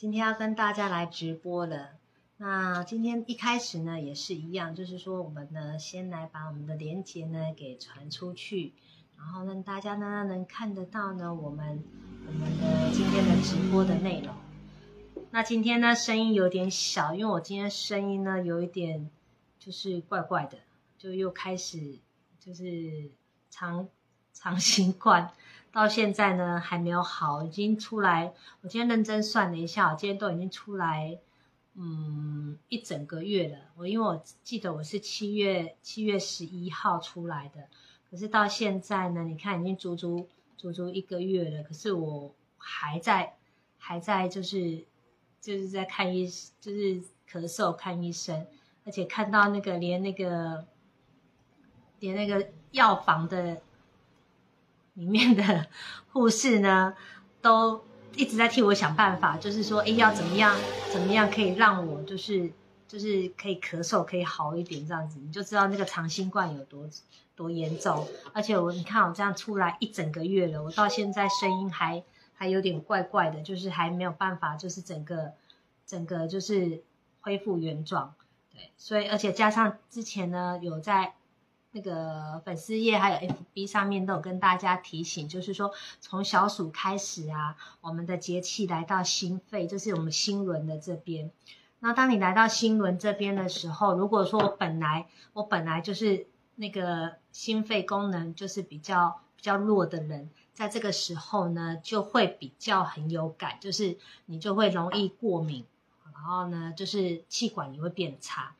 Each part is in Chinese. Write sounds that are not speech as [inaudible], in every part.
今天要跟大家来直播了。那今天一开始呢，也是一样，就是说我们呢，先来把我们的连接呢给传出去，然后让大家呢能看得到呢我们我们的今天的直播的内容。那今天呢声音有点小，因为我今天声音呢有一点就是怪怪的，就又开始就是长 [laughs] 长新冠。到现在呢还没有好，已经出来。我今天认真算了一下，我今天都已经出来，嗯，一整个月了。我因为我记得我是七月七月十一号出来的，可是到现在呢，你看已经足足足足一个月了，可是我还在还在就是就是在看医，就是咳嗽看医生，而且看到那个连那个连那个药房的。里面的护士呢，都一直在替我想办法，就是说，哎，要怎么样，怎么样可以让我，就是就是可以咳嗽可以好一点，这样子，你就知道那个长新冠有多多严重。而且我，你看我这样出来一整个月了，我到现在声音还还有点怪怪的，就是还没有办法，就是整个整个就是恢复原状。对，所以而且加上之前呢，有在。那个粉丝页还有 FB 上面都有跟大家提醒，就是说从小暑开始啊，我们的节气来到心肺，就是我们心轮的这边。那当你来到心轮这边的时候，如果说我本来我本来就是那个心肺功能就是比较比较弱的人，在这个时候呢，就会比较很有感，就是你就会容易过敏，然后呢，就是气管也会变差。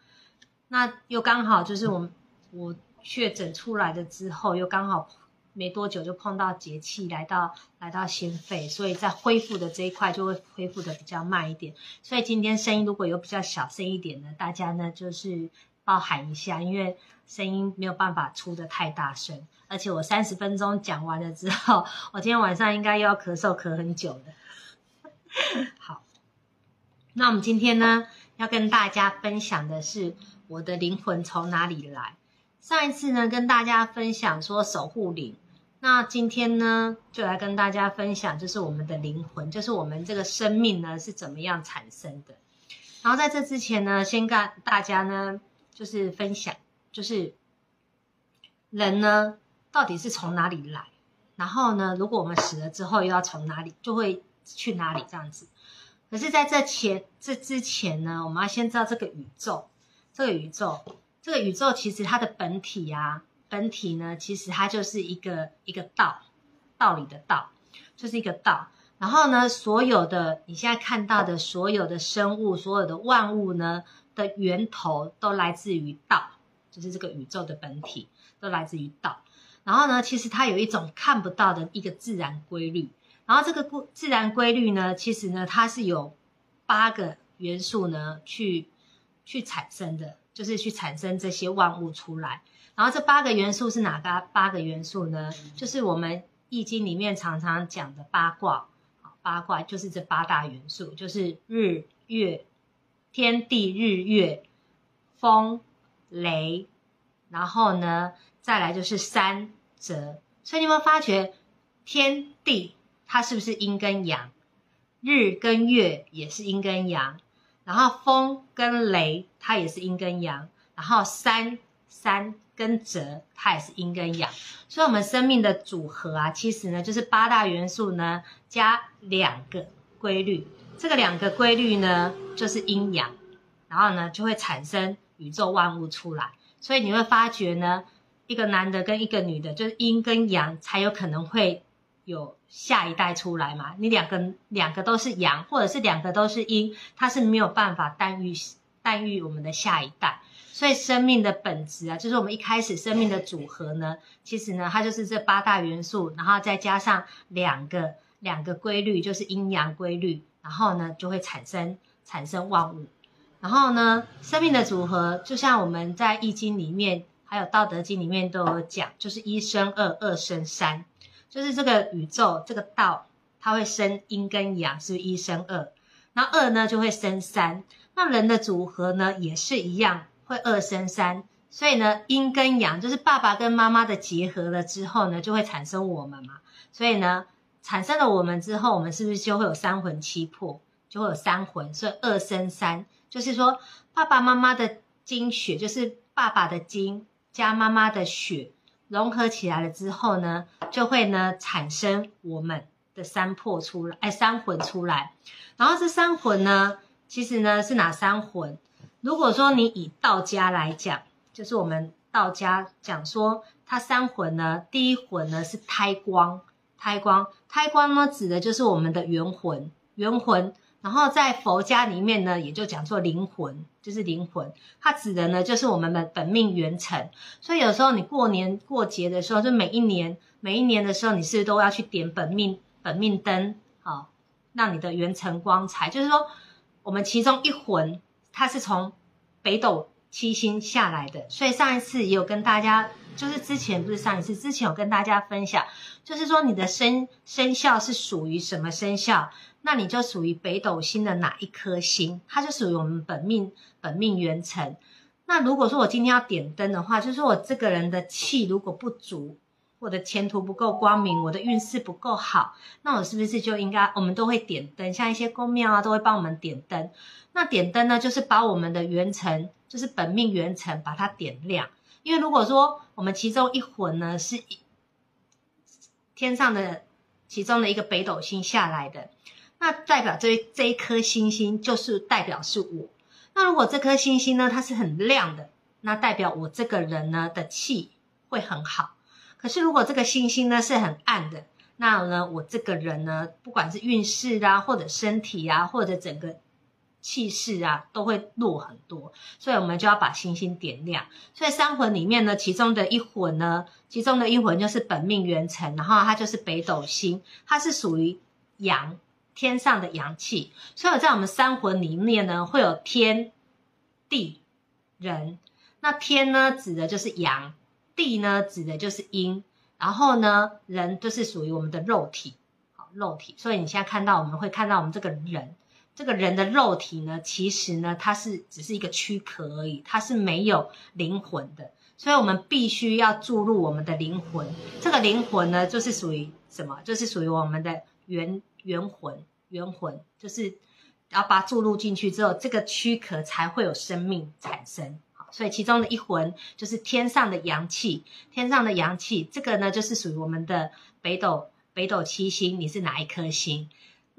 那又刚好就是我们我。确诊出来的之后，又刚好没多久就碰到节气，来到来到心肺，所以在恢复的这一块就会恢复的比较慢一点。所以今天声音如果有比较小声一点的，大家呢就是包含一下，因为声音没有办法出的太大声。而且我三十分钟讲完了之后，我今天晚上应该又要咳嗽咳很久的。好，那我们今天呢要跟大家分享的是我的灵魂从哪里来。上一次呢，跟大家分享说守护灵，那今天呢，就来跟大家分享，就是我们的灵魂，就是我们这个生命呢是怎么样产生的。然后在这之前呢，先跟大家呢，就是分享，就是人呢到底是从哪里来，然后呢，如果我们死了之后又要从哪里，就会去哪里这样子。可是在这前这之前呢，我们要先知道这个宇宙，这个宇宙。这个宇宙其实它的本体啊，本体呢，其实它就是一个一个道，道理的道，就是一个道。然后呢，所有的你现在看到的所有的生物，所有的万物呢的源头都来自于道，就是这个宇宙的本体都来自于道。然后呢，其实它有一种看不到的一个自然规律。然后这个规自然规律呢，其实呢，它是有八个元素呢去去产生的。就是去产生这些万物出来，然后这八个元素是哪个八个元素呢？就是我们易经里面常常讲的八卦，八卦就是这八大元素，就是日月天地日月风雷，然后呢再来就是山泽。所以你有没有发觉天地它是不是阴跟阳？日跟月也是阴跟阳。然后风跟雷，它也是阴跟阳；然后山山跟泽，它也是阴跟阳。所以，我们生命的组合啊，其实呢，就是八大元素呢加两个规律。这个两个规律呢，就是阴阳，然后呢，就会产生宇宙万物出来。所以你会发觉呢，一个男的跟一个女的，就是阴跟阳，才有可能会。有下一代出来嘛？你两个两个都是阳，或者是两个都是阴，它是没有办法诞育诞育我们的下一代。所以生命的本质啊，就是我们一开始生命的组合呢，其实呢，它就是这八大元素，然后再加上两个两个规律，就是阴阳规律，然后呢就会产生产生万物。然后呢，生命的组合就像我们在易经里面，还有道德经里面都有讲，就是一生二，二生三。就是这个宇宙这个道，它会生阴跟阳，是不是一生二？那二呢就会生三。那人的组合呢也是一样，会二生三。所以呢，阴跟阳就是爸爸跟妈妈的结合了之后呢，就会产生我们嘛。所以呢，产生了我们之后，我们是不是就会有三魂七魄？就会有三魂，所以二生三，就是说爸爸妈妈的精血，就是爸爸的精加妈妈的血融合起来了之后呢，就会呢产生我们的三魄出来，哎，三魂出来。然后这三魂呢，其实呢是哪三魂？如果说你以道家来讲，就是我们道家讲说，它三魂呢，第一魂呢是胎光，胎光，胎光呢指的就是我们的元魂，元魂。然后在佛家里面呢，也就讲做灵魂，就是灵魂，它指的呢就是我们的本命元辰。所以有时候你过年过节的时候，就每一年每一年的时候，你是都要去点本命本命灯，好，让你的元辰光彩。就是说，我们其中一魂，它是从北斗七星下来的。所以上一次也有跟大家，就是之前不是上一次，之前有跟大家分享，就是说你的生生肖是属于什么生肖？那你就属于北斗星的哪一颗星？它就属于我们本命本命元辰。那如果说我今天要点灯的话，就是我这个人的气如果不足，我的前途不够光明，我的运势不够好，那我是不是就应该我们都会点灯？像一些宫庙啊，都会帮我们点灯。那点灯呢，就是把我们的元辰，就是本命元辰，把它点亮。因为如果说我们其中一魂呢，是天上的其中的一个北斗星下来的。那代表这这一颗星星就是代表是我。那如果这颗星星呢，它是很亮的，那代表我这个人呢的气会很好。可是如果这个星星呢是很暗的，那呢我这个人呢，不管是运势啊，或者身体啊，或者整个气势啊，都会弱很多。所以我们就要把星星点亮。所以三魂里面呢，其中的一魂呢，其中的一魂就是本命元辰，然后它就是北斗星，它是属于阳。天上的阳气，所以在我们三魂里面呢，会有天、地、人。那天呢，指的就是阳；地呢，指的就是阴；然后呢，人就是属于我们的肉体，好肉体。所以你现在看到，我们会看到我们这个人，这个人的肉体呢，其实呢，它是只是一个躯壳而已，它是没有灵魂的。所以我们必须要注入我们的灵魂。这个灵魂呢，就是属于什么？就是属于我们的元元魂。元魂就是要把它注入进去之后，这个躯壳才会有生命产生。所以其中的一魂就是天上的阳气，天上的阳气，这个呢就是属于我们的北斗北斗七星。你是哪一颗星？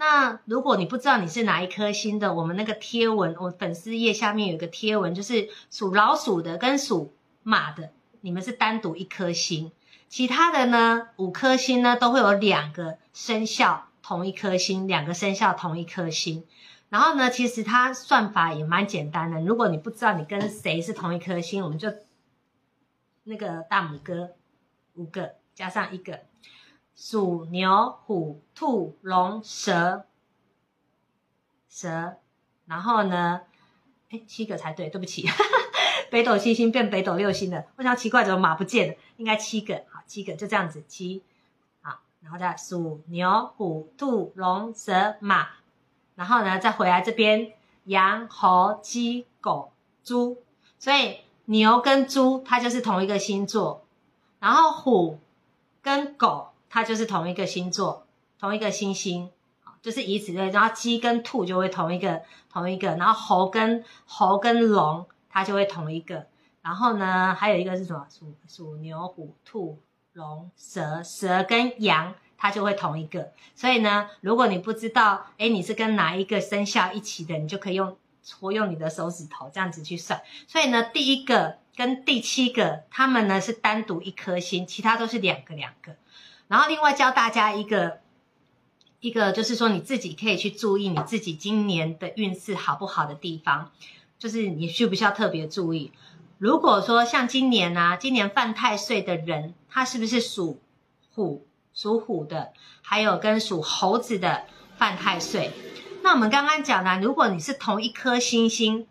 那如果你不知道你是哪一颗星的，我们那个贴文，我粉丝页下面有个贴文，就是属老鼠的跟属马的，你们是单独一颗星，其他的呢五颗星呢都会有两个生肖。同一颗星，两个生肖同一颗星，然后呢，其实它算法也蛮简单的。如果你不知道你跟谁是同一颗星，我们就那个大拇哥五个加上一个鼠、牛、虎、兔、龙、蛇，蛇，然后呢，哎，七个才对，对不起，[laughs] 北斗七星变北斗六星了。我想奇怪，怎么马不见了？应该七个，好，七个就这样子，七。好然后再鼠、牛、虎、兔、龙、蛇、马，然后呢，再回来这边羊、猴、鸡、狗、猪。所以牛跟猪它就是同一个星座，然后虎跟狗它就是同一个星座，同一个星星，就是以此类。然后鸡跟兔就会同一个同一个，然后猴跟猴跟龙它就会同一个。然后呢，还有一个是什么？鼠、鼠、牛、虎、兔。龙、蛇、蛇跟羊，它就会同一个。所以呢，如果你不知道，哎，你是跟哪一个生肖一起的，你就可以用搓用你的手指头这样子去算。所以呢，第一个跟第七个，他们呢是单独一颗星，其他都是两个两个。然后另外教大家一个，一个就是说你自己可以去注意你自己今年的运势好不好的地方，就是你需不需要特别注意。如果说像今年啊，今年犯太岁的人，他是不是属虎？属虎的，还有跟属猴子的犯太岁。那我们刚刚讲了，如果你是同一颗星星，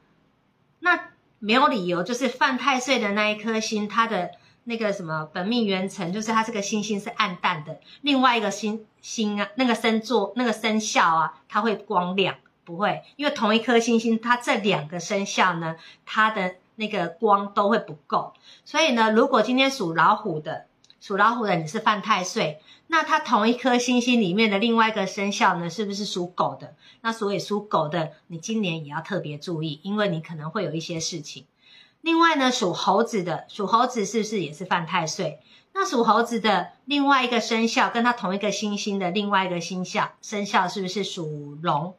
那没有理由，就是犯太岁的那一颗星，它的那个什么本命元辰，就是它这个星星是暗淡的。另外一个星星啊，那个生座那个生肖啊，它会光亮，不会，因为同一颗星星，它这两个生肖呢，它的。那个光都会不够，所以呢，如果今天属老虎的属老虎的你是犯太岁，那它同一颗星星里面的另外一个生肖呢，是不是属狗的？那所以属狗的，你今年也要特别注意，因为你可能会有一些事情。另外呢，属猴子的，属猴子是不是也是犯太岁？那属猴子的另外一个生肖，跟它同一个星星的另外一个星肖生肖，是不是属龙？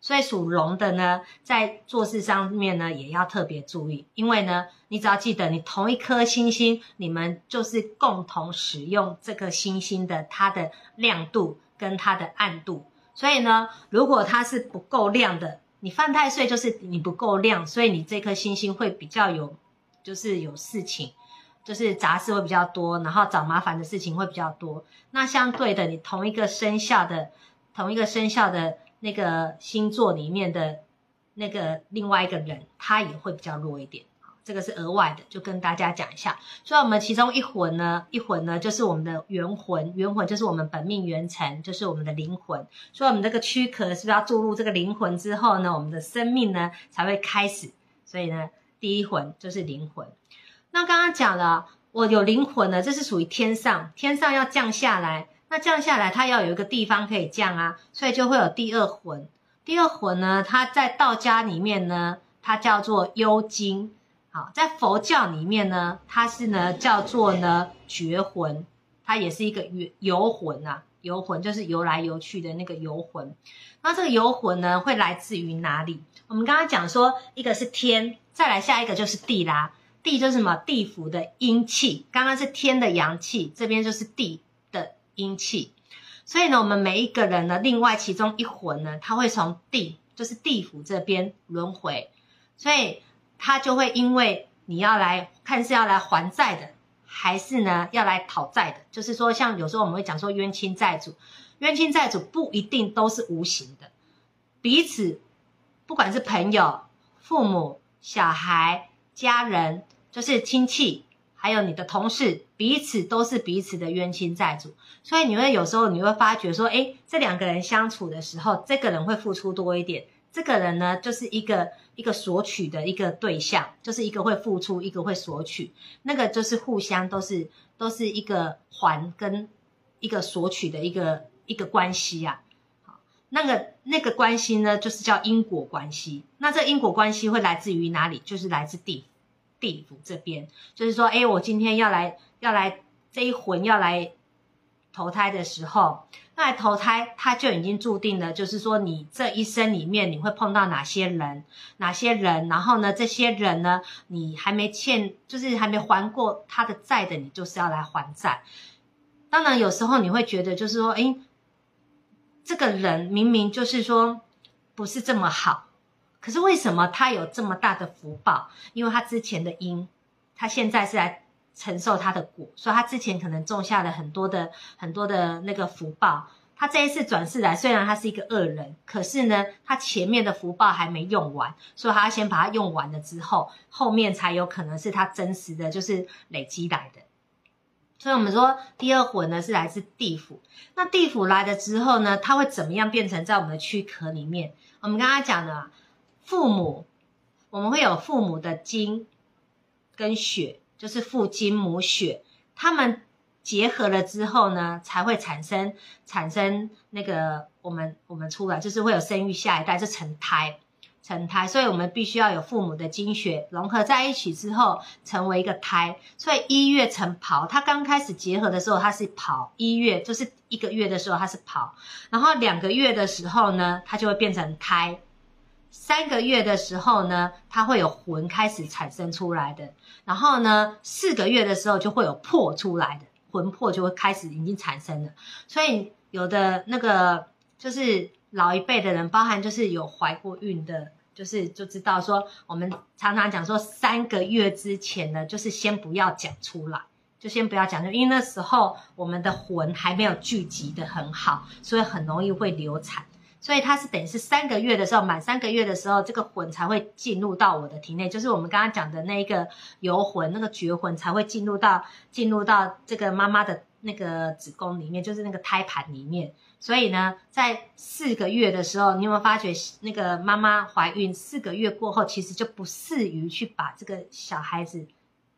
所以属龙的呢，在做事上面呢，也要特别注意，因为呢，你只要记得，你同一颗星星，你们就是共同使用这个星星的它的亮度跟它的暗度。所以呢，如果它是不够亮的，你犯太岁就是你不够亮，所以你这颗星星会比较有，就是有事情，就是杂事会比较多，然后找麻烦的事情会比较多。那相对的，你同一个生肖的，同一个生肖的。那个星座里面的那个另外一个人，他也会比较弱一点，这个是额外的，就跟大家讲一下。所以，我们其中一魂呢，一魂呢，就是我们的元魂，元魂就是我们本命元辰，就是我们的灵魂。所以，我们这个躯壳是不是要注入这个灵魂之后呢，我们的生命呢才会开始？所以呢，第一魂就是灵魂。那刚刚讲了，我有灵魂呢，这是属于天上，天上要降下来。那降下来，它要有一个地方可以降啊，所以就会有第二魂。第二魂呢，它在道家里面呢，它叫做幽精。好，在佛教里面呢，它是呢叫做呢绝魂，它也是一个游游魂啊，游魂就是游来游去的那个游魂。那这个游魂呢，会来自于哪里？我们刚刚讲说，一个是天，再来下一个就是地啦。地就是什么？地府的阴气。刚刚是天的阳气，这边就是地的。阴气，所以呢，我们每一个人呢，另外其中一魂呢，他会从地，就是地府这边轮回，所以他就会因为你要来看是要来还债的，还是呢要来讨债的，就是说，像有时候我们会讲说冤亲债主，冤亲债主不一定都是无形的，彼此不管是朋友、父母、小孩、家人，就是亲戚。还有你的同事，彼此都是彼此的冤亲债主，所以你会有时候你会发觉说，哎，这两个人相处的时候，这个人会付出多一点，这个人呢就是一个一个索取的一个对象，就是一个会付出，一个会索取，那个就是互相都是都是一个还跟一个索取的一个一个关系呀。好，那个那个关系呢，就是叫因果关系。那这因果关系会来自于哪里？就是来自地。地府这边就是说，哎，我今天要来要来这一魂要来投胎的时候，那来投胎他就已经注定了，就是说你这一生里面你会碰到哪些人，哪些人，然后呢，这些人呢，你还没欠，就是还没还过他的债的，你就是要来还债。当然，有时候你会觉得，就是说，哎，这个人明明就是说不是这么好。可是为什么他有这么大的福报？因为他之前的因，他现在是来承受他的果，所以他之前可能种下了很多的很多的那个福报。他这一次转世来，虽然他是一个恶人，可是呢，他前面的福报还没用完，所以他要先把它用完了之后，后面才有可能是他真实的就是累积来的。所以我们说第二魂呢是来自地府，那地府来了之后呢，它会怎么样变成在我们的躯壳里面？我们刚刚讲的。父母，我们会有父母的精跟血，就是父精母血，他们结合了之后呢，才会产生产生那个我们我们出来，就是会有生育下一代，就成胎成胎，所以我们必须要有父母的精血融合在一起之后，成为一个胎。所以一月成袍，它刚开始结合的时候它是袍，一月就是一个月的时候它是袍，然后两个月的时候呢，它就会变成胎。三个月的时候呢，它会有魂开始产生出来的，然后呢，四个月的时候就会有魄出来的，魂魄就会开始已经产生了。所以有的那个就是老一辈的人，包含就是有怀过孕的，就是就知道说，我们常常讲说三个月之前呢，就是先不要讲出来，就先不要讲，就因为那时候我们的魂还没有聚集的很好，所以很容易会流产。所以它是等于是三个月的时候，满三个月的时候，这个魂才会进入到我的体内，就是我们刚刚讲的那一个游魂，那个绝魂才会进入到进入到这个妈妈的那个子宫里面，就是那个胎盘里面。所以呢，在四个月的时候，你有没有发觉那个妈妈怀孕四个月过后，其实就不适于去把这个小孩子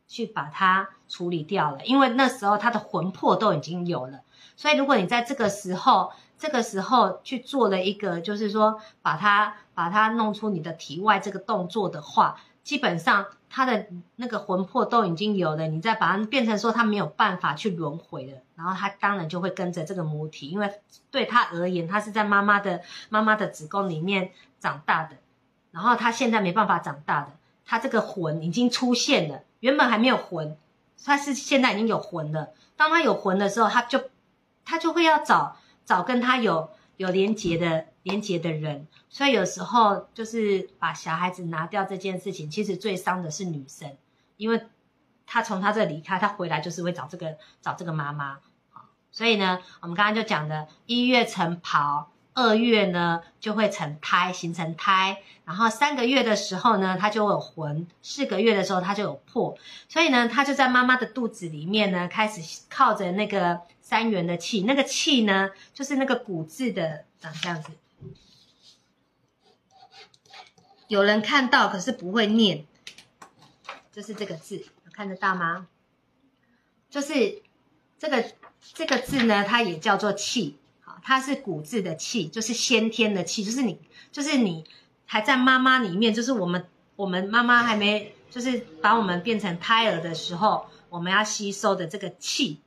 去把它处理掉了，因为那时候他的魂魄都已经有了。所以如果你在这个时候，这个时候去做了一个，就是说把它把它弄出你的体外这个动作的话，基本上他的那个魂魄都已经有了，你再把它变成说他没有办法去轮回了，然后他当然就会跟着这个母体，因为对他而言，他是在妈妈的妈妈的子宫里面长大的，然后他现在没办法长大的，他这个魂已经出现了，原本还没有魂，他是现在已经有魂了。当他有魂的时候，他就。他就会要找找跟他有有连结的连结的人，所以有时候就是把小孩子拿掉这件事情，其实最伤的是女生，因为他从他这离开，他回来就是会找这个找这个妈妈，所以呢，我们刚刚就讲的一月成袍。二月呢就会成胎，形成胎，然后三个月的时候呢，它就有魂；四个月的时候，它就有魄。所以呢，它就在妈妈的肚子里面呢，开始靠着那个三元的气，那个气呢，就是那个古字的长这样子。有人看到，可是不会念，就是这个字，看得到吗？就是这个这个字呢，它也叫做气。好它是骨字的气，就是先天的气，就是你，就是你还在妈妈里面，就是我们，我们妈妈还没，就是把我们变成胎儿的时候，我们要吸收的这个气，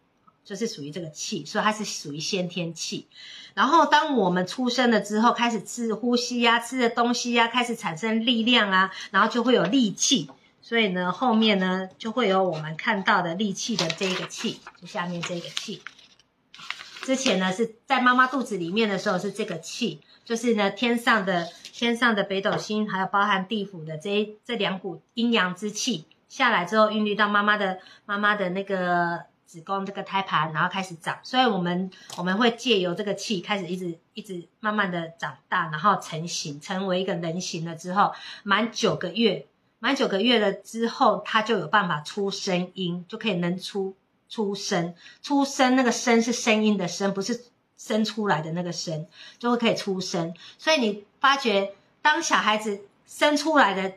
就是属于这个气，所以它是属于先天气。然后当我们出生了之后，开始吃呼吸呀，吃的东西呀，开始产生力量啊，然后就会有力气，所以呢，后面呢就会有我们看到的力气的这个气，就下面这个气。之前呢是在妈妈肚子里面的时候是这个气，就是呢天上的天上的北斗星，还有包含地府的这这两股阴阳之气下来之后，孕育到妈妈的妈妈的那个子宫这个胎盘，然后开始长。所以我们我们会借由这个气开始一直一直慢慢的长大，然后成型成为一个人形了之后，满九个月满九个月了之后，它就有办法出声音，就可以能出。出生，出生那个声是声音的声，不是生出来的那个声，就会可以出生。所以你发觉，当小孩子生出来的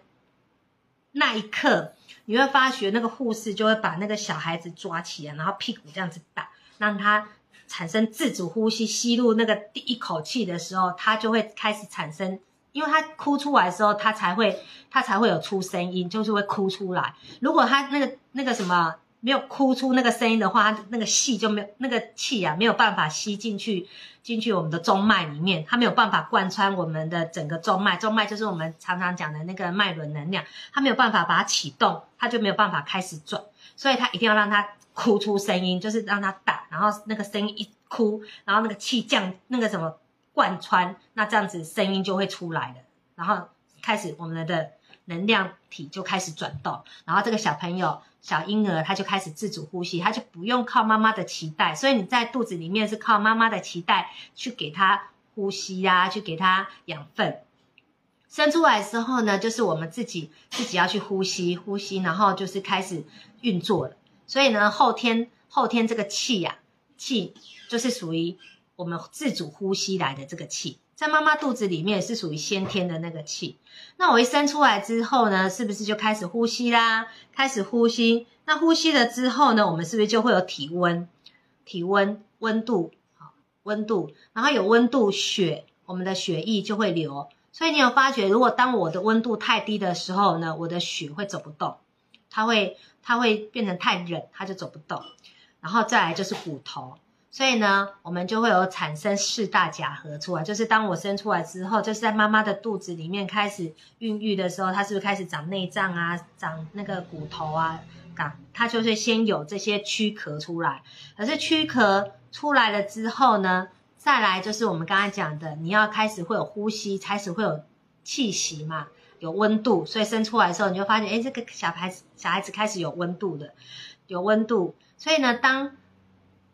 那一刻，你会发觉那个护士就会把那个小孩子抓起来，然后屁股这样子打，让他产生自主呼吸，吸入那个第一口气的时候，他就会开始产生，因为他哭出来的时候，他才会他才会有出声音，就是会哭出来。如果他那个那个什么。没有哭出那个声音的话，那个气就没有那个气啊，没有办法吸进去进去我们的中脉里面，它没有办法贯穿我们的整个中脉。中脉就是我们常常讲的那个脉轮能量，它没有办法把它启动，它就没有办法开始转。所以它一定要让它哭出声音，就是让它打，然后那个声音一哭，然后那个气降那个什么贯穿，那这样子声音就会出来了，然后开始我们的。能量体就开始转动，然后这个小朋友、小婴儿他就开始自主呼吸，他就不用靠妈妈的脐带，所以你在肚子里面是靠妈妈的脐带去给他呼吸呀，去给他养分。生出来之后呢，就是我们自己自己要去呼吸，呼吸，然后就是开始运作了。所以呢，后天后天这个气呀，气就是属于我们自主呼吸来的这个气。在妈妈肚子里面是属于先天的那个气，那我一生出来之后呢，是不是就开始呼吸啦？开始呼吸，那呼吸了之后呢，我们是不是就会有体温？体温、温度，好，温度，然后有温度，血，我们的血液就会流。所以你有发觉，如果当我的温度太低的时候呢，我的血会走不动，它会它会变成太冷，它就走不动。然后再来就是骨头。所以呢，我们就会有产生四大假合出来，就是当我生出来之后，就是在妈妈的肚子里面开始孕育的时候，它是不是开始长内脏啊，长那个骨头啊？长它就是先有这些躯壳出来，可是躯壳出来了之后呢，再来就是我们刚才讲的，你要开始会有呼吸，开始会有气息嘛，有温度，所以生出来的时候你就发现，哎，这个小孩子小孩子开始有温度的，有温度，所以呢，当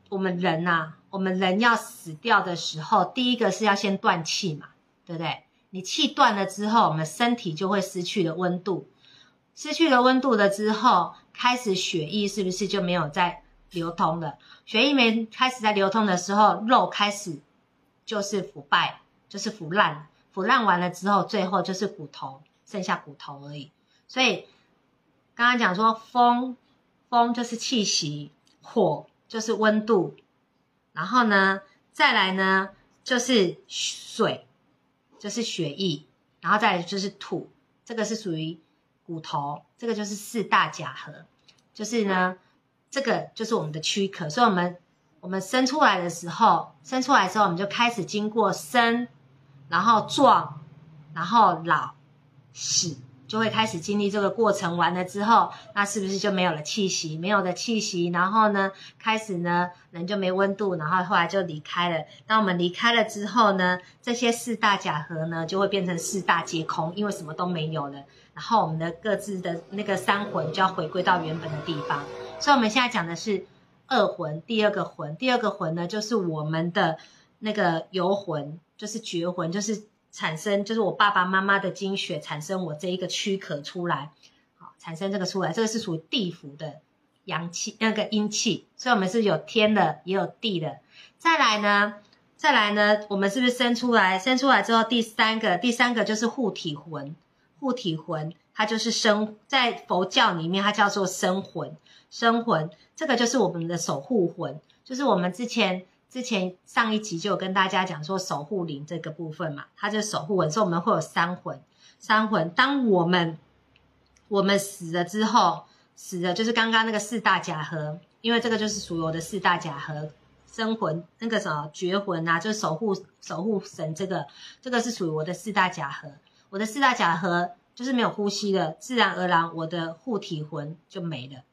我们人呐，我们人要死掉的时候，第一个是要先断气嘛，对不对？你气断了之后，我们身体就会失去了温度，失去了温度了之后，开始血液是不是就没有在流通了？血液没开始在流通的时候，肉开始就是腐败，就是腐烂，腐烂完了之后，最后就是骨头，剩下骨头而已。所以刚刚讲说风。风就是气息，火就是温度，然后呢，再来呢就是水，就是血液，然后再来就是土，这个是属于骨头，这个就是四大甲核，就是呢，这个就是我们的躯壳，所以我们我们生出来的时候，生出来之后，我们就开始经过生，然后壮，然后老，死。就会开始经历这个过程，完了之后，那是不是就没有了气息？没有了气息，然后呢，开始呢，人就没温度，然后后来就离开了。那我们离开了之后呢，这些四大假核呢，就会变成四大皆空，因为什么都没有了。然后我们的各自的那个三魂就要回归到原本的地方。所以我们现在讲的是二魂，第二个魂，第二个魂呢，就是我们的那个游魂，就是绝魂，就是。产生就是我爸爸妈妈的精血产生我这一个躯壳出来，好产生这个出来，这个是属于地府的阳气那个阴气，所以我们是有天的也有地的。再来呢，再来呢，我们是不是生出来？生出来之后，第三个第三个就是护体魂，护体魂它就是生在佛教里面它叫做生魂，生魂这个就是我们的守护魂，就是我们之前。之前上一集就有跟大家讲说守护灵这个部分嘛，它就守护魂，所以我们会有三魂。三魂，当我们我们死了之后，死了就是刚刚那个四大甲核，因为这个就是属于我的四大甲核生魂，那个什么绝魂啊，就是守护守护神这个，这个是属于我的四大甲核。我的四大甲核就是没有呼吸的，自然而然我的护体魂就没了。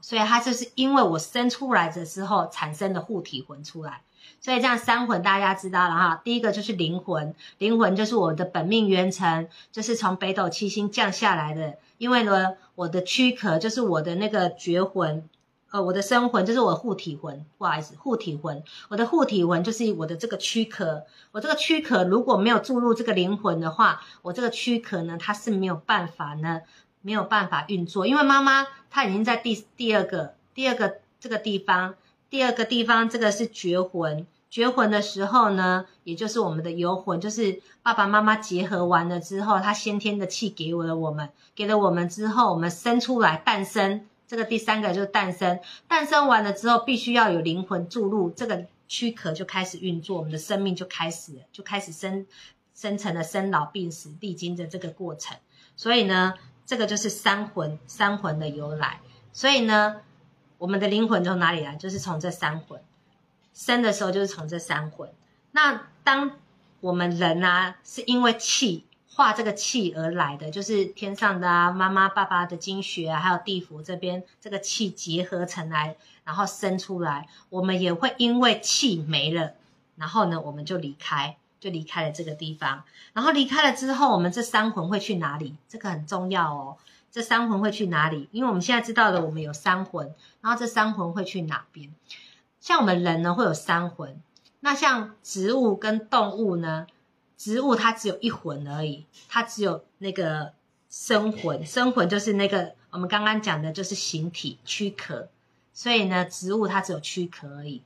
所以它就是因为我生出来的时候产生的护体魂出来，所以这样三魂大家知道了哈。第一个就是灵魂，灵魂就是我的本命元辰，就是从北斗七星降下来的。因为呢，我的躯壳就是我的那个绝魂，呃，我的生魂就是我护体魂，不好意思，护体魂，我的护体魂就是我的这个躯壳。我这个躯壳如果没有注入这个灵魂的话，我这个躯壳呢，它是没有办法呢。没有办法运作，因为妈妈她已经在第第二个第二个这个地方，第二个地方这个是绝魂，绝魂的时候呢，也就是我们的游魂，就是爸爸妈妈结合完了之后，他先天的气给了我们，给了我们之后，我们生出来诞生，这个第三个就是诞生，诞生完了之后，必须要有灵魂注入，这个躯壳就开始运作，我们的生命就开始就开始生生成了生老病死历经的这个过程，所以呢。这个就是三魂，三魂的由来。所以呢，我们的灵魂从哪里来？就是从这三魂生的时候，就是从这三魂。那当我们人啊，是因为气化这个气而来的，就是天上的啊，妈妈、爸爸的精血啊，还有地府这边这个气结合成来，然后生出来。我们也会因为气没了，然后呢，我们就离开。就离开了这个地方，然后离开了之后，我们这三魂会去哪里？这个很重要哦。这三魂会去哪里？因为我们现在知道了，我们有三魂，然后这三魂会去哪边？像我们人呢，会有三魂。那像植物跟动物呢？植物它只有一魂而已，它只有那个生魂。生魂就是那个我们刚刚讲的，就是形体躯壳。所以呢，植物它只有躯壳而已。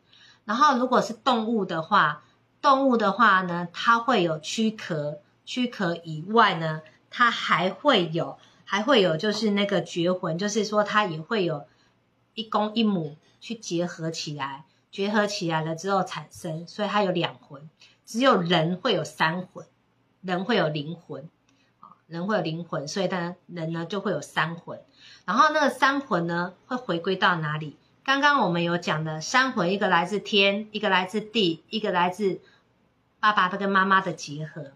然后如果是动物的话，动物的话呢，它会有躯壳，躯壳以外呢，它还会有，还会有就是那个绝魂，就是说它也会有一公一母去结合起来，结合起来了之后产生，所以它有两魂。只有人会有三魂，人会有灵魂，啊，人会有灵魂，所以呢人呢就会有三魂。然后那个三魂呢会回归到哪里？刚刚我们有讲的三魂，一个来自天，一个来自地，一个来自。爸爸的跟妈妈的结合，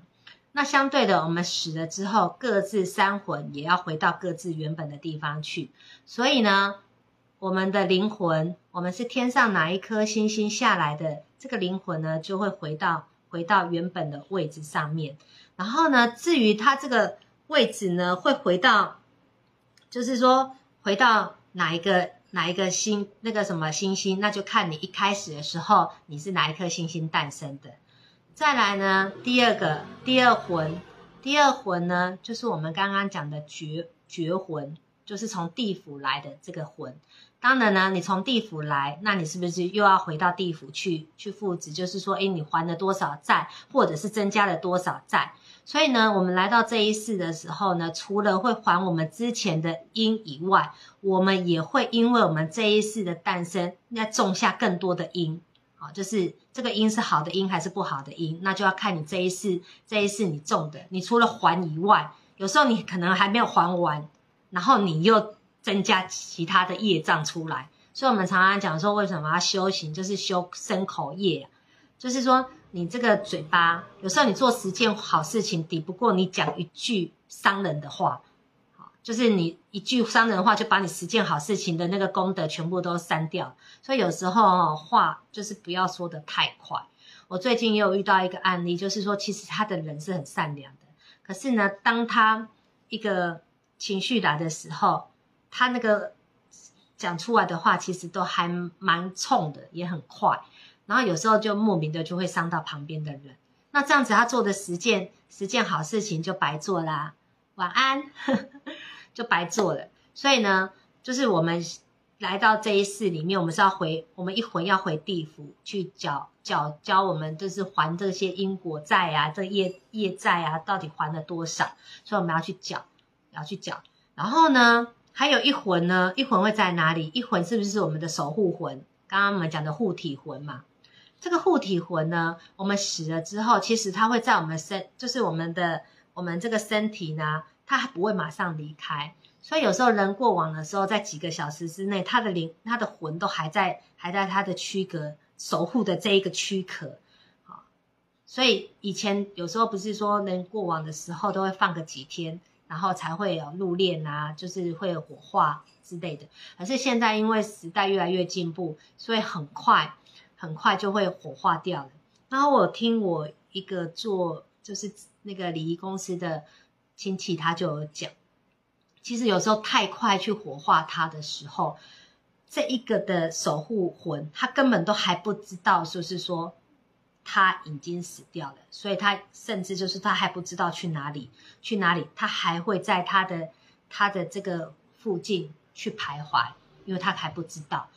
那相对的，我们死了之后，各自三魂也要回到各自原本的地方去。所以呢，我们的灵魂，我们是天上哪一颗星星下来的，这个灵魂呢，就会回到回到原本的位置上面。然后呢，至于它这个位置呢，会回到，就是说回到哪一个哪一个星那个什么星星，那就看你一开始的时候你是哪一颗星星诞生的。再来呢，第二个第二魂，第二魂呢，就是我们刚刚讲的绝绝魂，就是从地府来的这个魂。当然呢，你从地府来，那你是不是又要回到地府去去复职？就是说，诶，你还了多少债，或者是增加了多少债？所以呢，我们来到这一世的时候呢，除了会还我们之前的因以外，我们也会因为我们这一世的诞生，要种下更多的因。好，就是这个因是好的因还是不好的因，那就要看你这一世这一世你种的。你除了还以外，有时候你可能还没有还完，然后你又增加其他的业障出来。所以，我们常常讲说，为什么要修行，就是修身口业，就是说你这个嘴巴，有时候你做十件好事情，抵不过你讲一句伤人的话。就是你一句伤人话，就把你十件好事情的那个功德全部都删掉。所以有时候话就是不要说的太快。我最近也有遇到一个案例，就是说其实他的人是很善良的，可是呢，当他一个情绪来的时候，他那个讲出来的话其实都还蛮冲的，也很快。然后有时候就莫名的就会伤到旁边的人。那这样子他做的十件十件好事情就白做啦。晚安。就白做了，所以呢，就是我们来到这一世里面，我们是要回，我们一魂要回地府去缴缴交我们就是还这些因果债啊，这业业债啊，到底还了多少？所以我们要去缴，要去缴。然后呢，还有一魂呢，一魂会在哪里？一魂是不是我们的守护魂？刚刚我们讲的护体魂嘛。这个护体魂呢，我们死了之后，其实它会在我们身，就是我们的我们这个身体呢。他还不会马上离开，所以有时候人过往的时候，在几个小时之内，他的灵、他的魂都还在，还在他的躯壳守护的这一个躯壳。好，所以以前有时候不是说人过往的时候都会放个几天，然后才会有入殓啊，就是会有火化之类的。可是现在因为时代越来越进步，所以很快很快就会火化掉了。然后我听我一个做就是那个礼仪公司的。亲戚他就有讲，其实有时候太快去火化他的时候，这一个的守护魂，他根本都还不知道，就是说他已经死掉了，所以他甚至就是他还不知道去哪里，去哪里，他还会在他的他的这个附近去徘徊，因为他还不知道。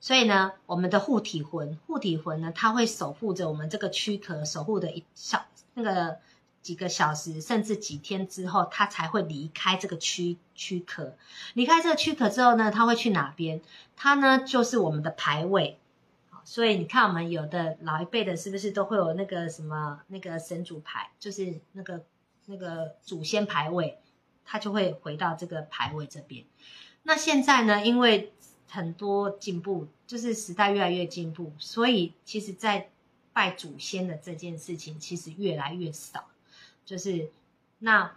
所以呢，我们的护体魂，护体魂呢，他会守护着我们这个躯壳，守护的一小那个。几个小时，甚至几天之后，他才会离开这个躯躯壳。离开这个躯壳之后呢，他会去哪边？他呢，就是我们的牌位。所以你看，我们有的老一辈的，是不是都会有那个什么那个神主牌，就是那个那个祖先牌位，他就会回到这个牌位这边。那现在呢，因为很多进步，就是时代越来越进步，所以其实，在拜祖先的这件事情，其实越来越少。就是，那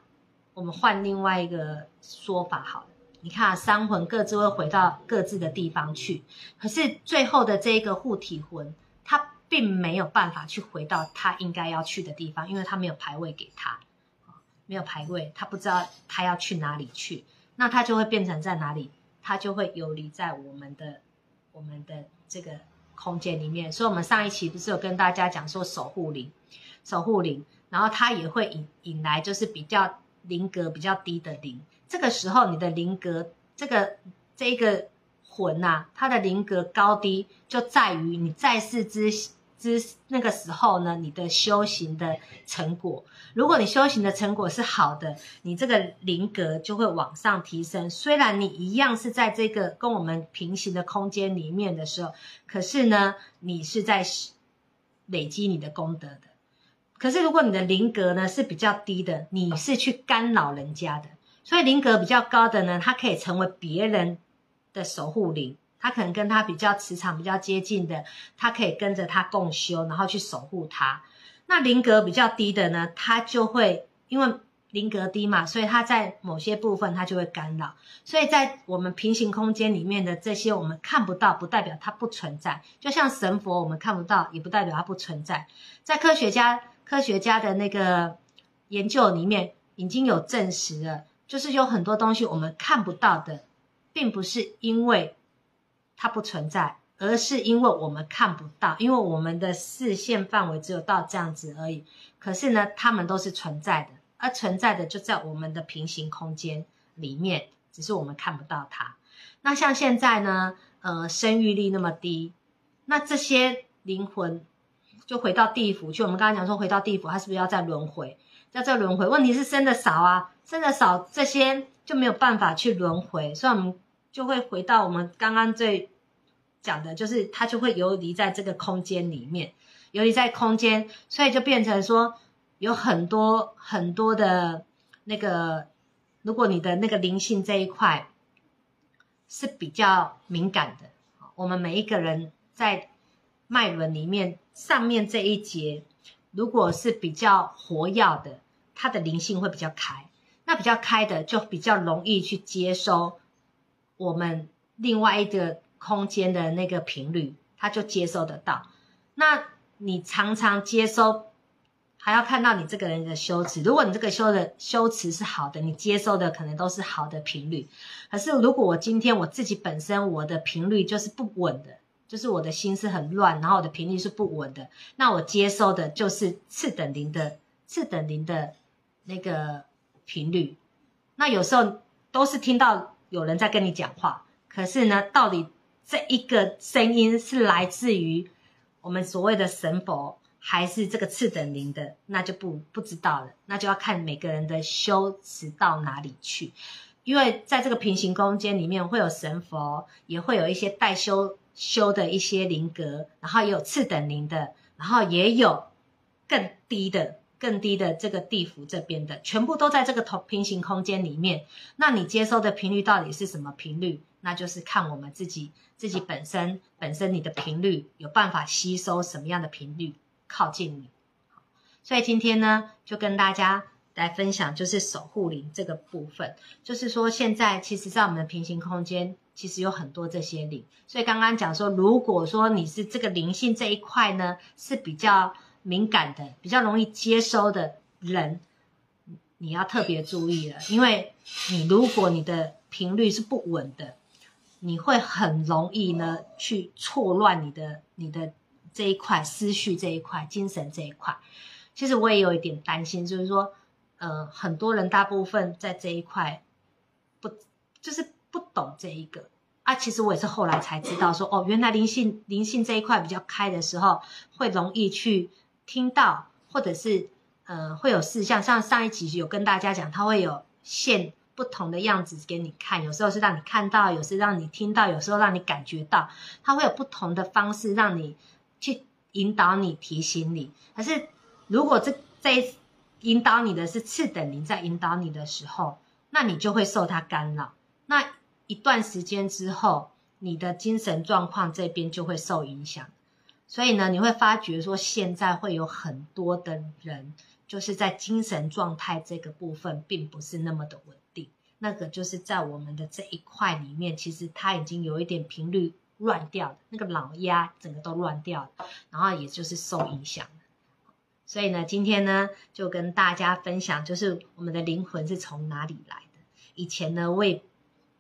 我们换另外一个说法好了。你看，三魂各自会回到各自的地方去，可是最后的这一个护体魂，他并没有办法去回到他应该要去的地方，因为他没有牌位给他，没有牌位，他不知道他要去哪里去，那他就会变成在哪里，他就会游离在我们的我们的这个空间里面。所以，我们上一期不是有跟大家讲说守护灵，守护灵。然后它也会引引来，就是比较灵格比较低的灵。这个时候，你的灵格这个这个魂呐，它的灵格高低就在于你在世之之那个时候呢，你的修行的成果。如果你修行的成果是好的，你这个灵格就会往上提升。虽然你一样是在这个跟我们平行的空间里面的时候，可是呢，你是在累积你的功德的。可是，如果你的灵格呢是比较低的，你是去干扰人家的，所以灵格比较高的呢，它可以成为别人的守护灵，他可能跟他比较磁场比较接近的，他可以跟着他共修，然后去守护他。那灵格比较低的呢，他就会因为灵格低嘛，所以他在某些部分他就会干扰。所以在我们平行空间里面的这些我们看不到，不代表它不存在。就像神佛，我们看不到，也不代表它不存在。在科学家。科学家的那个研究里面已经有证实了，就是有很多东西我们看不到的，并不是因为它不存在，而是因为我们看不到，因为我们的视线范围只有到这样子而已。可是呢，它们都是存在的，而存在的就在我们的平行空间里面，只是我们看不到它。那像现在呢，呃，生育率那么低，那这些灵魂就回到地府去。我们刚刚讲说回到地府，他是不是要再轮回？要再轮回？问题是生的少啊，生的少，这些就没有办法去轮回，所以我们就会回到我们刚刚最讲的，就是他就会游离在这个空间里面，游离在空间，所以就变成说有很多很多的那个，如果你的那个灵性这一块是比较敏感的，我们每一个人在脉轮里面上面这一节。如果是比较活跃的，它的灵性会比较开，那比较开的就比较容易去接收我们另外一个空间的那个频率，它就接收得到。那你常常接收，还要看到你这个人的修持。如果你这个修的修持是好的，你接收的可能都是好的频率。可是如果我今天我自己本身我的频率就是不稳的。就是我的心是很乱，然后我的频率是不稳的，那我接收的就是次等零的次等零的那个频率。那有时候都是听到有人在跟你讲话，可是呢，到底这一个声音是来自于我们所谓的神佛，还是这个次等零的，那就不不知道了。那就要看每个人的修持到哪里去，因为在这个平行空间里面会有神佛，也会有一些代修。修的一些灵格，然后也有次等灵的，然后也有更低的、更低的这个地府这边的，全部都在这个同平行空间里面。那你接收的频率到底是什么频率？那就是看我们自己自己本身本身你的频率有办法吸收什么样的频率靠近你。所以今天呢，就跟大家来分享，就是守护灵这个部分，就是说现在其实，在我们的平行空间。其实有很多这些灵，所以刚刚讲说，如果说你是这个灵性这一块呢是比较敏感的、比较容易接收的人，你要特别注意了，因为你如果你的频率是不稳的，你会很容易呢去错乱你的你的这一块思绪这一块、精神这一块。其实我也有一点担心，就是说，呃，很多人大部分在这一块不就是。不懂这一个啊，其实我也是后来才知道，说哦，原来灵性灵性这一块比较开的时候，会容易去听到，或者是呃会有事项，像上一集有跟大家讲，它会有现不同的样子给你看，有时候是让你看到，有时让你听到，有时候让你感觉到，它会有不同的方式让你去引导你、提醒你。可是如果这在引导你的是次等灵在引导你的时候，那你就会受它干扰，那。一段时间之后，你的精神状况这边就会受影响，所以呢，你会发觉说，现在会有很多的人，就是在精神状态这个部分，并不是那么的稳定。那个就是在我们的这一块里面，其实它已经有一点频率乱掉那个老压整个都乱掉了，然后也就是受影响所以呢，今天呢，就跟大家分享，就是我们的灵魂是从哪里来的。以前呢，我也。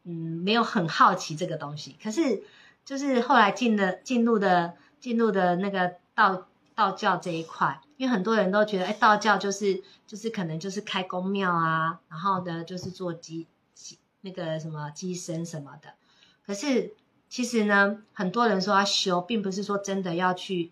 嗯，没有很好奇这个东西，可是就是后来进的进入的进入的那个道道教这一块，因为很多人都觉得，哎，道教就是就是可能就是开公庙啊，然后呢就是做鸡鸡那个什么鸡身什么的。可是其实呢，很多人说要修，并不是说真的要去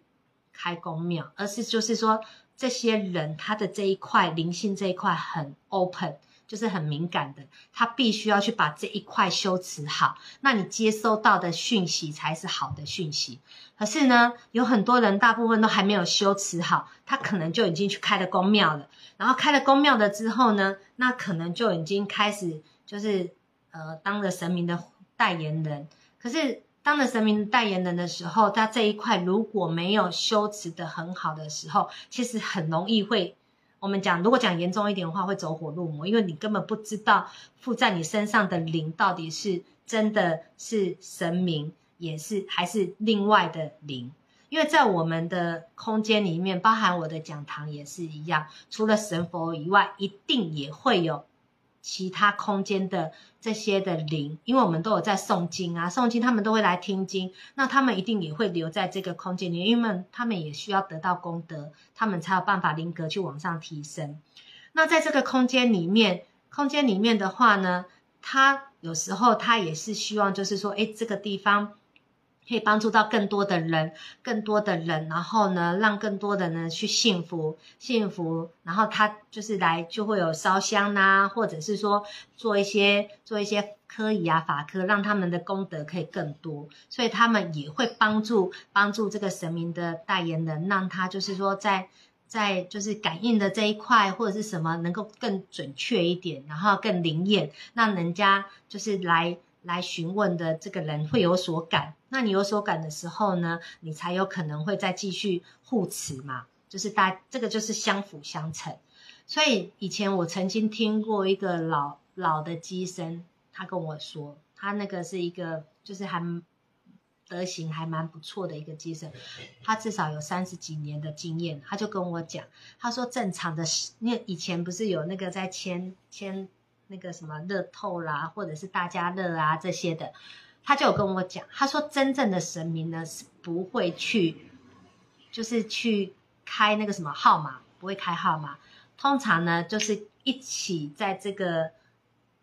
开公庙，而是就是说这些人他的这一块灵性这一块很 open。就是很敏感的，他必须要去把这一块修持好，那你接收到的讯息才是好的讯息。可是呢，有很多人大部分都还没有修持好，他可能就已经去开了公庙了，然后开了公庙了之后呢，那可能就已经开始就是呃当了神明的代言人。可是当了神明代言人的时候，他这一块如果没有修持的很好的时候，其实很容易会。我们讲，如果讲严重一点的话，会走火入魔，因为你根本不知道附在你身上的灵到底是真的是神明，也是还是另外的灵。因为在我们的空间里面，包含我的讲堂也是一样，除了神佛以外，一定也会有。其他空间的这些的灵，因为我们都有在诵经啊，诵经他们都会来听经，那他们一定也会留在这个空间里，因为他们也需要得到功德，他们才有办法灵格去往上提升。那在这个空间里面，空间里面的话呢，他有时候他也是希望，就是说，诶，这个地方。可以帮助到更多的人，更多的人，然后呢，让更多的人去幸福，幸福，然后他就是来就会有烧香呐，或者是说做一些做一些科仪啊法科，让他们的功德可以更多，所以他们也会帮助帮助这个神明的代言人，让他就是说在在就是感应的这一块或者是什么能够更准确一点，然后更灵验，让人家就是来。来询问的这个人会有所感，那你有所感的时候呢，你才有可能会再继续护持嘛，就是大这个就是相辅相成。所以以前我曾经听过一个老老的机身，他跟我说，他那个是一个就是还德行还蛮不错的一个机身，他至少有三十几年的经验，他就跟我讲，他说正常的，因为以前不是有那个在签签。那个什么乐透啦，或者是大家乐啊这些的，他就有跟我讲，他说真正的神明呢是不会去，就是去开那个什么号码，不会开号码，通常呢就是一起在这个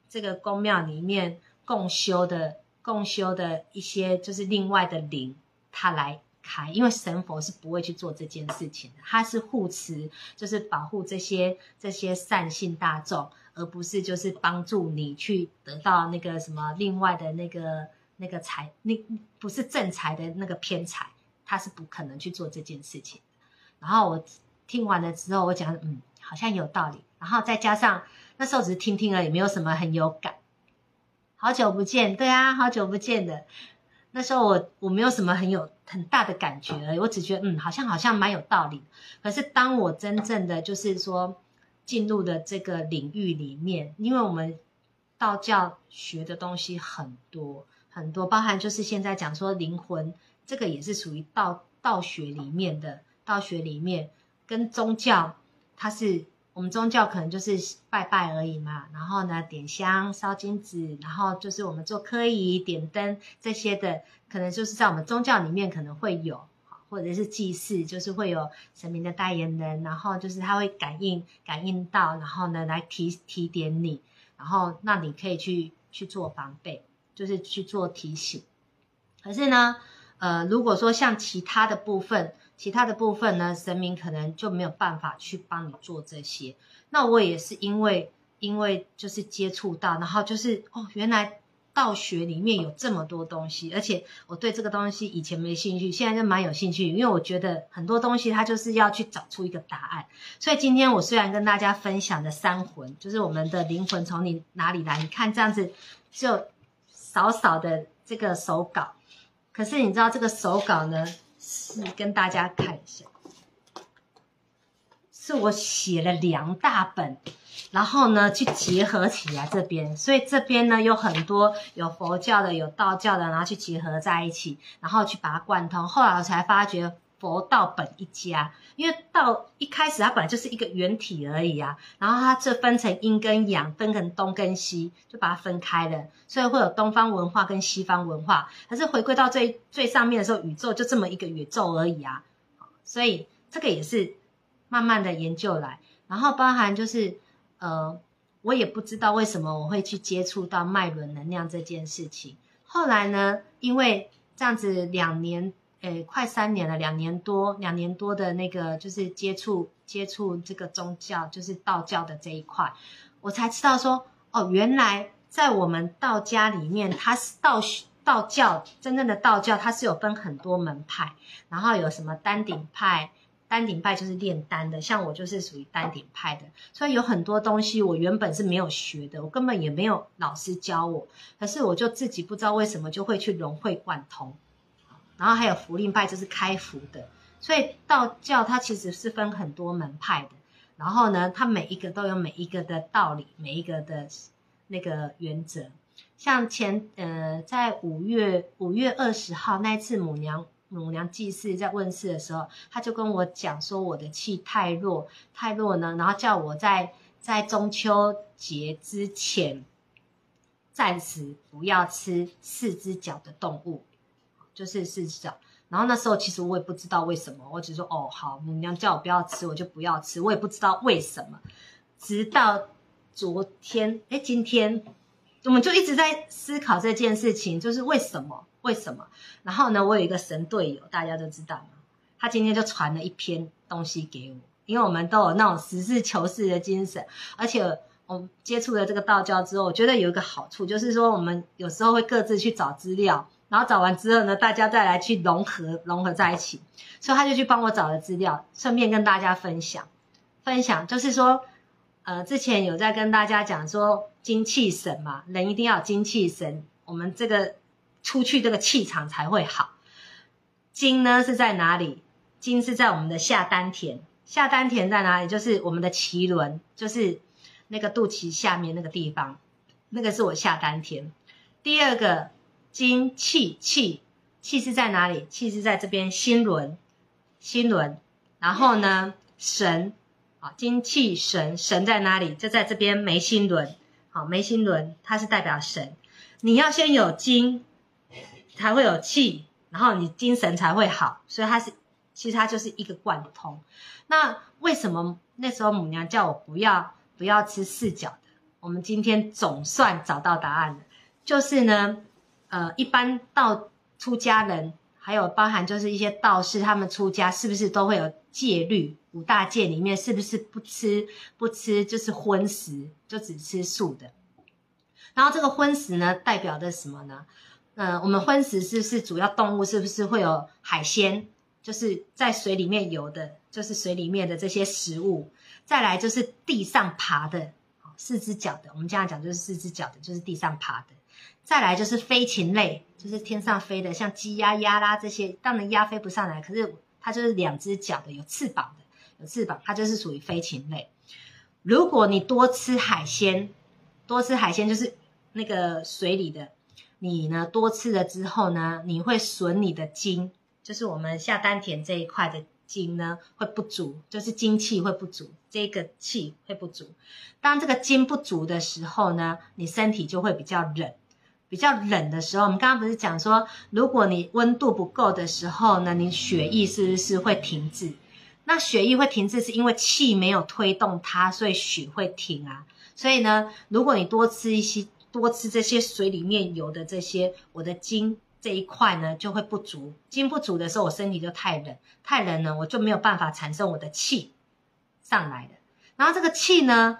这个宫庙里面共修的共修的一些就是另外的灵，他来开，因为神佛是不会去做这件事情的，他是护持，就是保护这些这些善信大众。而不是就是帮助你去得到那个什么另外的那个那个财，那不是正财的那个偏财，他是不可能去做这件事情。然后我听完了之后，我讲嗯，好像有道理。然后再加上那时候只是听听了，也没有什么很有感。好久不见，对啊，好久不见的。那时候我我没有什么很有很大的感觉而已，我只觉得嗯，好像好像蛮有道理。可是当我真正的就是说。进入的这个领域里面，因为我们道教学的东西很多很多，包含就是现在讲说灵魂，这个也是属于道道学里面的。道学里面跟宗教，它是我们宗教可能就是拜拜而已嘛，然后呢点香烧金纸，然后就是我们做科仪点灯这些的，可能就是在我们宗教里面可能会有。或者是祭祀，就是会有神明的代言人，然后就是他会感应感应到，然后呢来提提点你，然后那你可以去去做防备，就是去做提醒。可是呢，呃，如果说像其他的部分，其他的部分呢，神明可能就没有办法去帮你做这些。那我也是因为因为就是接触到，然后就是哦，原来。道学里面有这么多东西，而且我对这个东西以前没兴趣，现在就蛮有兴趣，因为我觉得很多东西它就是要去找出一个答案。所以今天我虽然跟大家分享的三魂，就是我们的灵魂从你哪里来，你看这样子就少少的这个手稿，可是你知道这个手稿呢，是跟大家看一下，是我写了两大本。然后呢，去结合起来这边，所以这边呢有很多有佛教的，有道教的，然后去结合在一起，然后去把它贯通。后来我才发觉佛道本一家，因为道一开始它本来就是一个原体而已啊，然后它这分成阴跟阳，分成东跟西，就把它分开了，所以会有东方文化跟西方文化。可是回归到最最上面的时候，宇宙就这么一个宇宙而已啊，所以这个也是慢慢的研究来，然后包含就是。呃，我也不知道为什么我会去接触到脉轮能量这件事情。后来呢，因为这样子两年，诶，快三年了，两年多，两年多的那个就是接触接触这个宗教，就是道教的这一块，我才知道说，哦，原来在我们道家里面，它是道道教真正的道教，它是有分很多门派，然后有什么丹鼎派。丹顶派就是炼丹的，像我就是属于丹顶派的，所以有很多东西我原本是没有学的，我根本也没有老师教我，可是我就自己不知道为什么就会去融会贯通。然后还有福令派就是开福的，所以道教它其实是分很多门派的，然后呢，它每一个都有每一个的道理，每一个的那个原则。像前呃，在五月五月二十号那次母娘。母娘祭祀在问世的时候，他就跟我讲说我的气太弱，太弱呢，然后叫我在在中秋节之前暂时不要吃四只脚的动物，就是四只脚。然后那时候其实我也不知道为什么，我只说哦好，母娘叫我不要吃，我就不要吃，我也不知道为什么。直到昨天，哎，今天我们就一直在思考这件事情，就是为什么？为什么？然后呢，我有一个神队友，大家都知道嘛，他今天就传了一篇东西给我，因为我们都有那种实事求是的精神，而且我接触了这个道教之后，我觉得有一个好处，就是说我们有时候会各自去找资料，然后找完之后呢，大家再来去融合融合在一起，所以他就去帮我找了资料，顺便跟大家分享分享，就是说。呃，之前有在跟大家讲说精气神嘛，人一定要精气神，我们这个出去这个气场才会好。精呢是在哪里？精是在我们的下丹田，下丹田在哪里？就是我们的脐轮，就是那个肚脐下面那个地方，那个是我下丹田。第二个精气气气是在哪里？气是在这边心轮，心轮。然后呢，神。精气神，神在哪里？就在这边眉心轮。好，眉心轮它是代表神。你要先有精，才会有气，然后你精神才会好。所以它是，其实它就是一个贯通。那为什么那时候母娘叫我不要不要吃四角的？我们今天总算找到答案了。就是呢，呃，一般到出家人，还有包含就是一些道士，他们出家是不是都会有戒律？五大戒里面是不是不吃不吃就是荤食，就只吃素的？然后这个荤食呢，代表的什么呢？呃，我们荤食是不是主要动物是不是会有海鲜？就是在水里面游的，就是水里面的这些食物。再来就是地上爬的，四只脚的。我们这样讲就是四只脚的，就是地上爬的。再来就是飞禽类，就是天上飞的，像鸡鸭鸭啦这些。当然鸭飞不上来，可是它就是两只脚的，有翅膀的。有翅膀，它就是属于飞禽类。如果你多吃海鲜，多吃海鲜就是那个水里的，你呢多吃了之后呢，你会损你的精，就是我们下丹田这一块的精呢会不足，就是精气会不足，这个气会不足。当这个精不足的时候呢，你身体就会比较冷，比较冷的时候，我们刚刚不是讲说，如果你温度不够的时候呢，你血液是不是会停滞？那血液会停滞，是因为气没有推动它，所以血会停啊。所以呢，如果你多吃一些，多吃这些水里面有的这些，我的精这一块呢就会不足。精不足的时候，我身体就太冷，太冷呢，我就没有办法产生我的气上来的。然后这个气呢，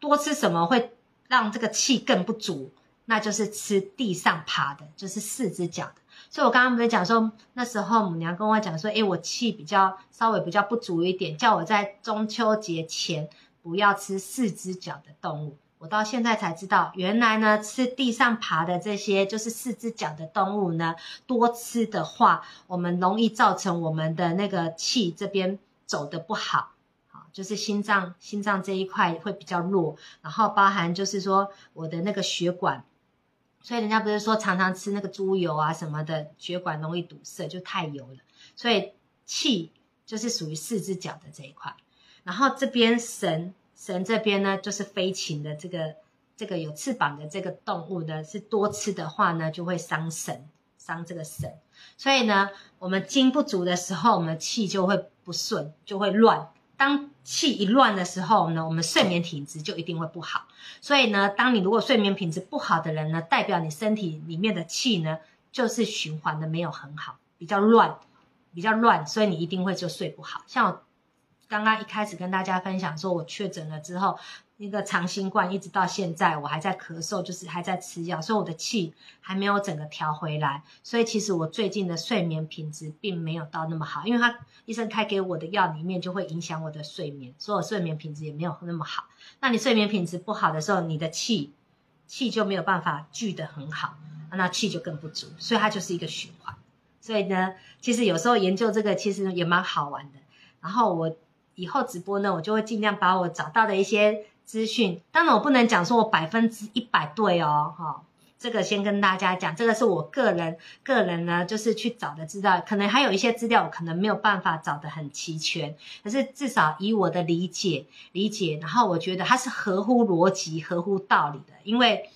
多吃什么会让这个气更不足？那就是吃地上爬的，就是四只脚的。所以我刚刚不是讲说，那时候母娘跟我讲说，诶我气比较稍微比较不足一点，叫我在中秋节前不要吃四只脚的动物。我到现在才知道，原来呢，吃地上爬的这些就是四只脚的动物呢，多吃的话，我们容易造成我们的那个气这边走的不好，好，就是心脏心脏这一块会比较弱，然后包含就是说我的那个血管。所以人家不是说常常吃那个猪油啊什么的，血管容易堵塞，就太油了。所以气就是属于四只脚的这一块。然后这边神神这边呢，就是飞禽的这个这个有翅膀的这个动物呢，是多吃的话呢，就会伤神，伤这个神。所以呢，我们精不足的时候，我们的气就会不顺，就会乱。当气一乱的时候呢，我们睡眠品质就一定会不好。所以呢，当你如果睡眠品质不好的人呢，代表你身体里面的气呢，就是循环的没有很好，比较乱，比较乱，所以你一定会就睡不好。像我刚刚一开始跟大家分享说，我确诊了之后。那个长新冠，一直到现在我还在咳嗽，就是还在吃药，所以我的气还没有整个调回来。所以其实我最近的睡眠品质并没有到那么好，因为他医生开给我的药里面就会影响我的睡眠，所以我睡眠品质也没有那么好。那你睡眠品质不好的时候，你的气气就没有办法聚得很好，那气就更不足，所以它就是一个循环。所以呢，其实有时候研究这个其实也蛮好玩的。然后我以后直播呢，我就会尽量把我找到的一些。资讯，当然我不能讲说我百分之一百对哦，哈，这个先跟大家讲，这个是我个人个人呢，就是去找的资料，可能还有一些资料我可能没有办法找得很齐全，可是至少以我的理解理解，然后我觉得它是合乎逻辑、合乎道理的，因为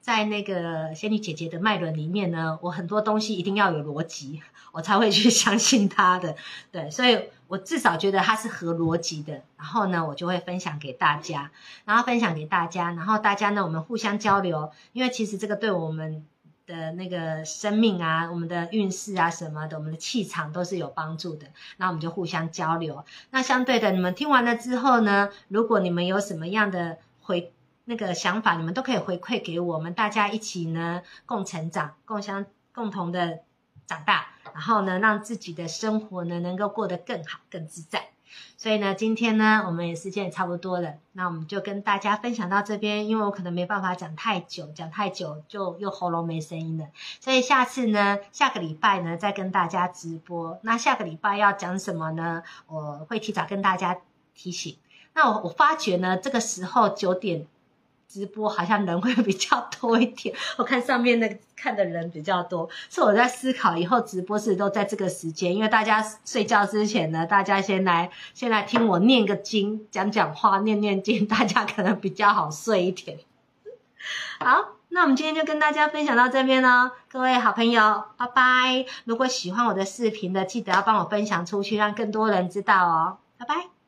在那个仙女姐姐的脉轮里面呢，我很多东西一定要有逻辑，我才会去 [laughs] 相信他的。对，所以我至少觉得它是合逻辑的。然后呢，我就会分享给大家，然后分享给大家，然后大家呢，我们互相交流。因为其实这个对我们的那个生命啊，我们的运势啊什么的，我们的气场都是有帮助的。那我们就互相交流。那相对的，你们听完了之后呢，如果你们有什么样的回，那个想法，你们都可以回馈给我们，大家一起呢共成长，共相共同的长大，然后呢让自己的生活呢能够过得更好、更自在。所以呢，今天呢我们也时间也差不多了，那我们就跟大家分享到这边，因为我可能没办法讲太久，讲太久就又喉咙没声音了。所以下次呢，下个礼拜呢再跟大家直播。那下个礼拜要讲什么呢？我会提早跟大家提醒。那我我发觉呢，这个时候九点。直播好像人会比较多一点，[laughs] 我看上面那个看的人比较多，是我在思考以后直播是都在这个时间，因为大家睡觉之前呢，大家先来先来听我念个经，讲讲话，念念经，大家可能比较好睡一点。[laughs] 好，那我们今天就跟大家分享到这边喽，各位好朋友，拜拜！如果喜欢我的视频的，记得要帮我分享出去，让更多人知道哦，拜拜。